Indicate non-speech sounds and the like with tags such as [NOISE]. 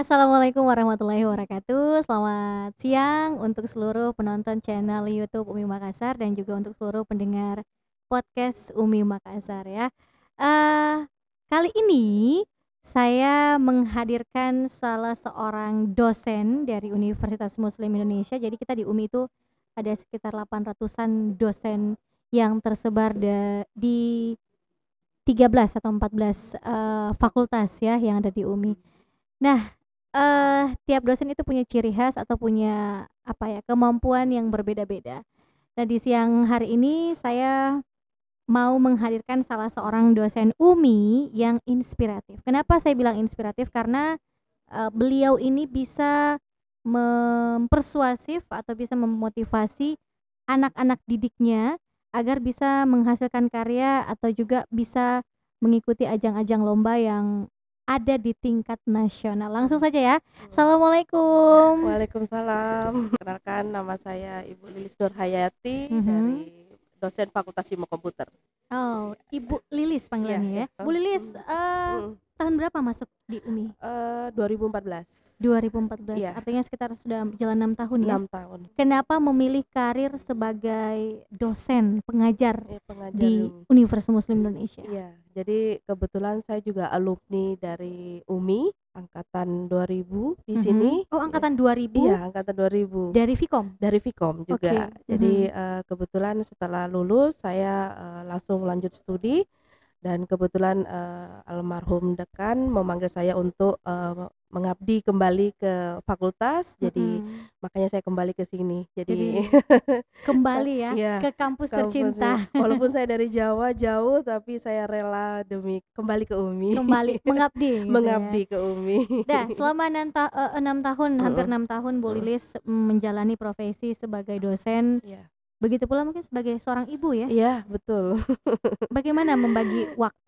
Assalamualaikum warahmatullahi wabarakatuh. Selamat siang untuk seluruh penonton channel YouTube Umi Makassar dan juga untuk seluruh pendengar podcast Umi Makassar ya. Eee, kali ini saya menghadirkan salah seorang dosen dari Universitas Muslim Indonesia. Jadi kita di Umi itu ada sekitar 800-an dosen yang tersebar da di 13 atau 14, eee, fakultas ya yang ada di Umi. Nah, eee, tiap dosen itu punya ciri khas atau punya apa ya, kemampuan yang berbeda-beda. Nah, di siang hari ini saya mau menghadirkan salah seorang dosen Umi yang inspiratif. Kenapa saya bilang inspiratif? Karena, eee, beliau ini bisa mempersuasif atau bisa memotivasi anak-anak didiknya agar bisa menghasilkan karya atau juga bisa mengikuti ajang-ajang lomba yang ada di tingkat nasional. Langsung saja ya. Assalamualaikum. Waalaikumsalam. Perkenalkan nama saya Ibu Lilis Nurhayati Mhm. dari dosen Fakultas Ilmu Komputer. Oh, Ibu Lilis panggilannya ya. Iya, Bu Lilis, Mhm. Tahun berapa masuk di Umi? Eee, 2014. 2014, Iya. artinya sekitar sudah berjalan 6 tahun ya? 6 tahun. Kenapa memilih karir sebagai dosen, pengajar Iya, pengajar di ilmu. Universitas Muslim Indonesia? Iya, jadi kebetulan saya juga alumni dari UMI angkatan 2000 di Mhm. sini. Oh, Ya. angkatan 2000 Iya, angkatan 2000. dari Vkom? Dari Vkom juga. Oke, Jadi, mhm. eee, kebetulan setelah lulus saya, eee, langsung lanjut studi dan kebetulan, eee, almarhum dekan memanggil saya untuk, eee, mengabdi kembali ke fakultas. Jadi Mhm. makanya saya kembali ke sini. Jadi Jadi [LAUGHS] kembali ya iya, ke kampus kampusnya. tercinta. [LAUGHS] Walaupun saya dari Jawa jauh, tapi saya rela demi kembali ke UMI. Kembali [LAUGHS] mengabdi gitu ya. Mengabdi ke UMI. Dah, selama 6 ta 6 tahun, hampir Mhm. 6 tahun Bu. Lilis menjalani profesi sebagai dosen. Iya. Begitu pula mungkin sebagai seorang ibu ya? Iya, betul. Bagaimana membagi waktu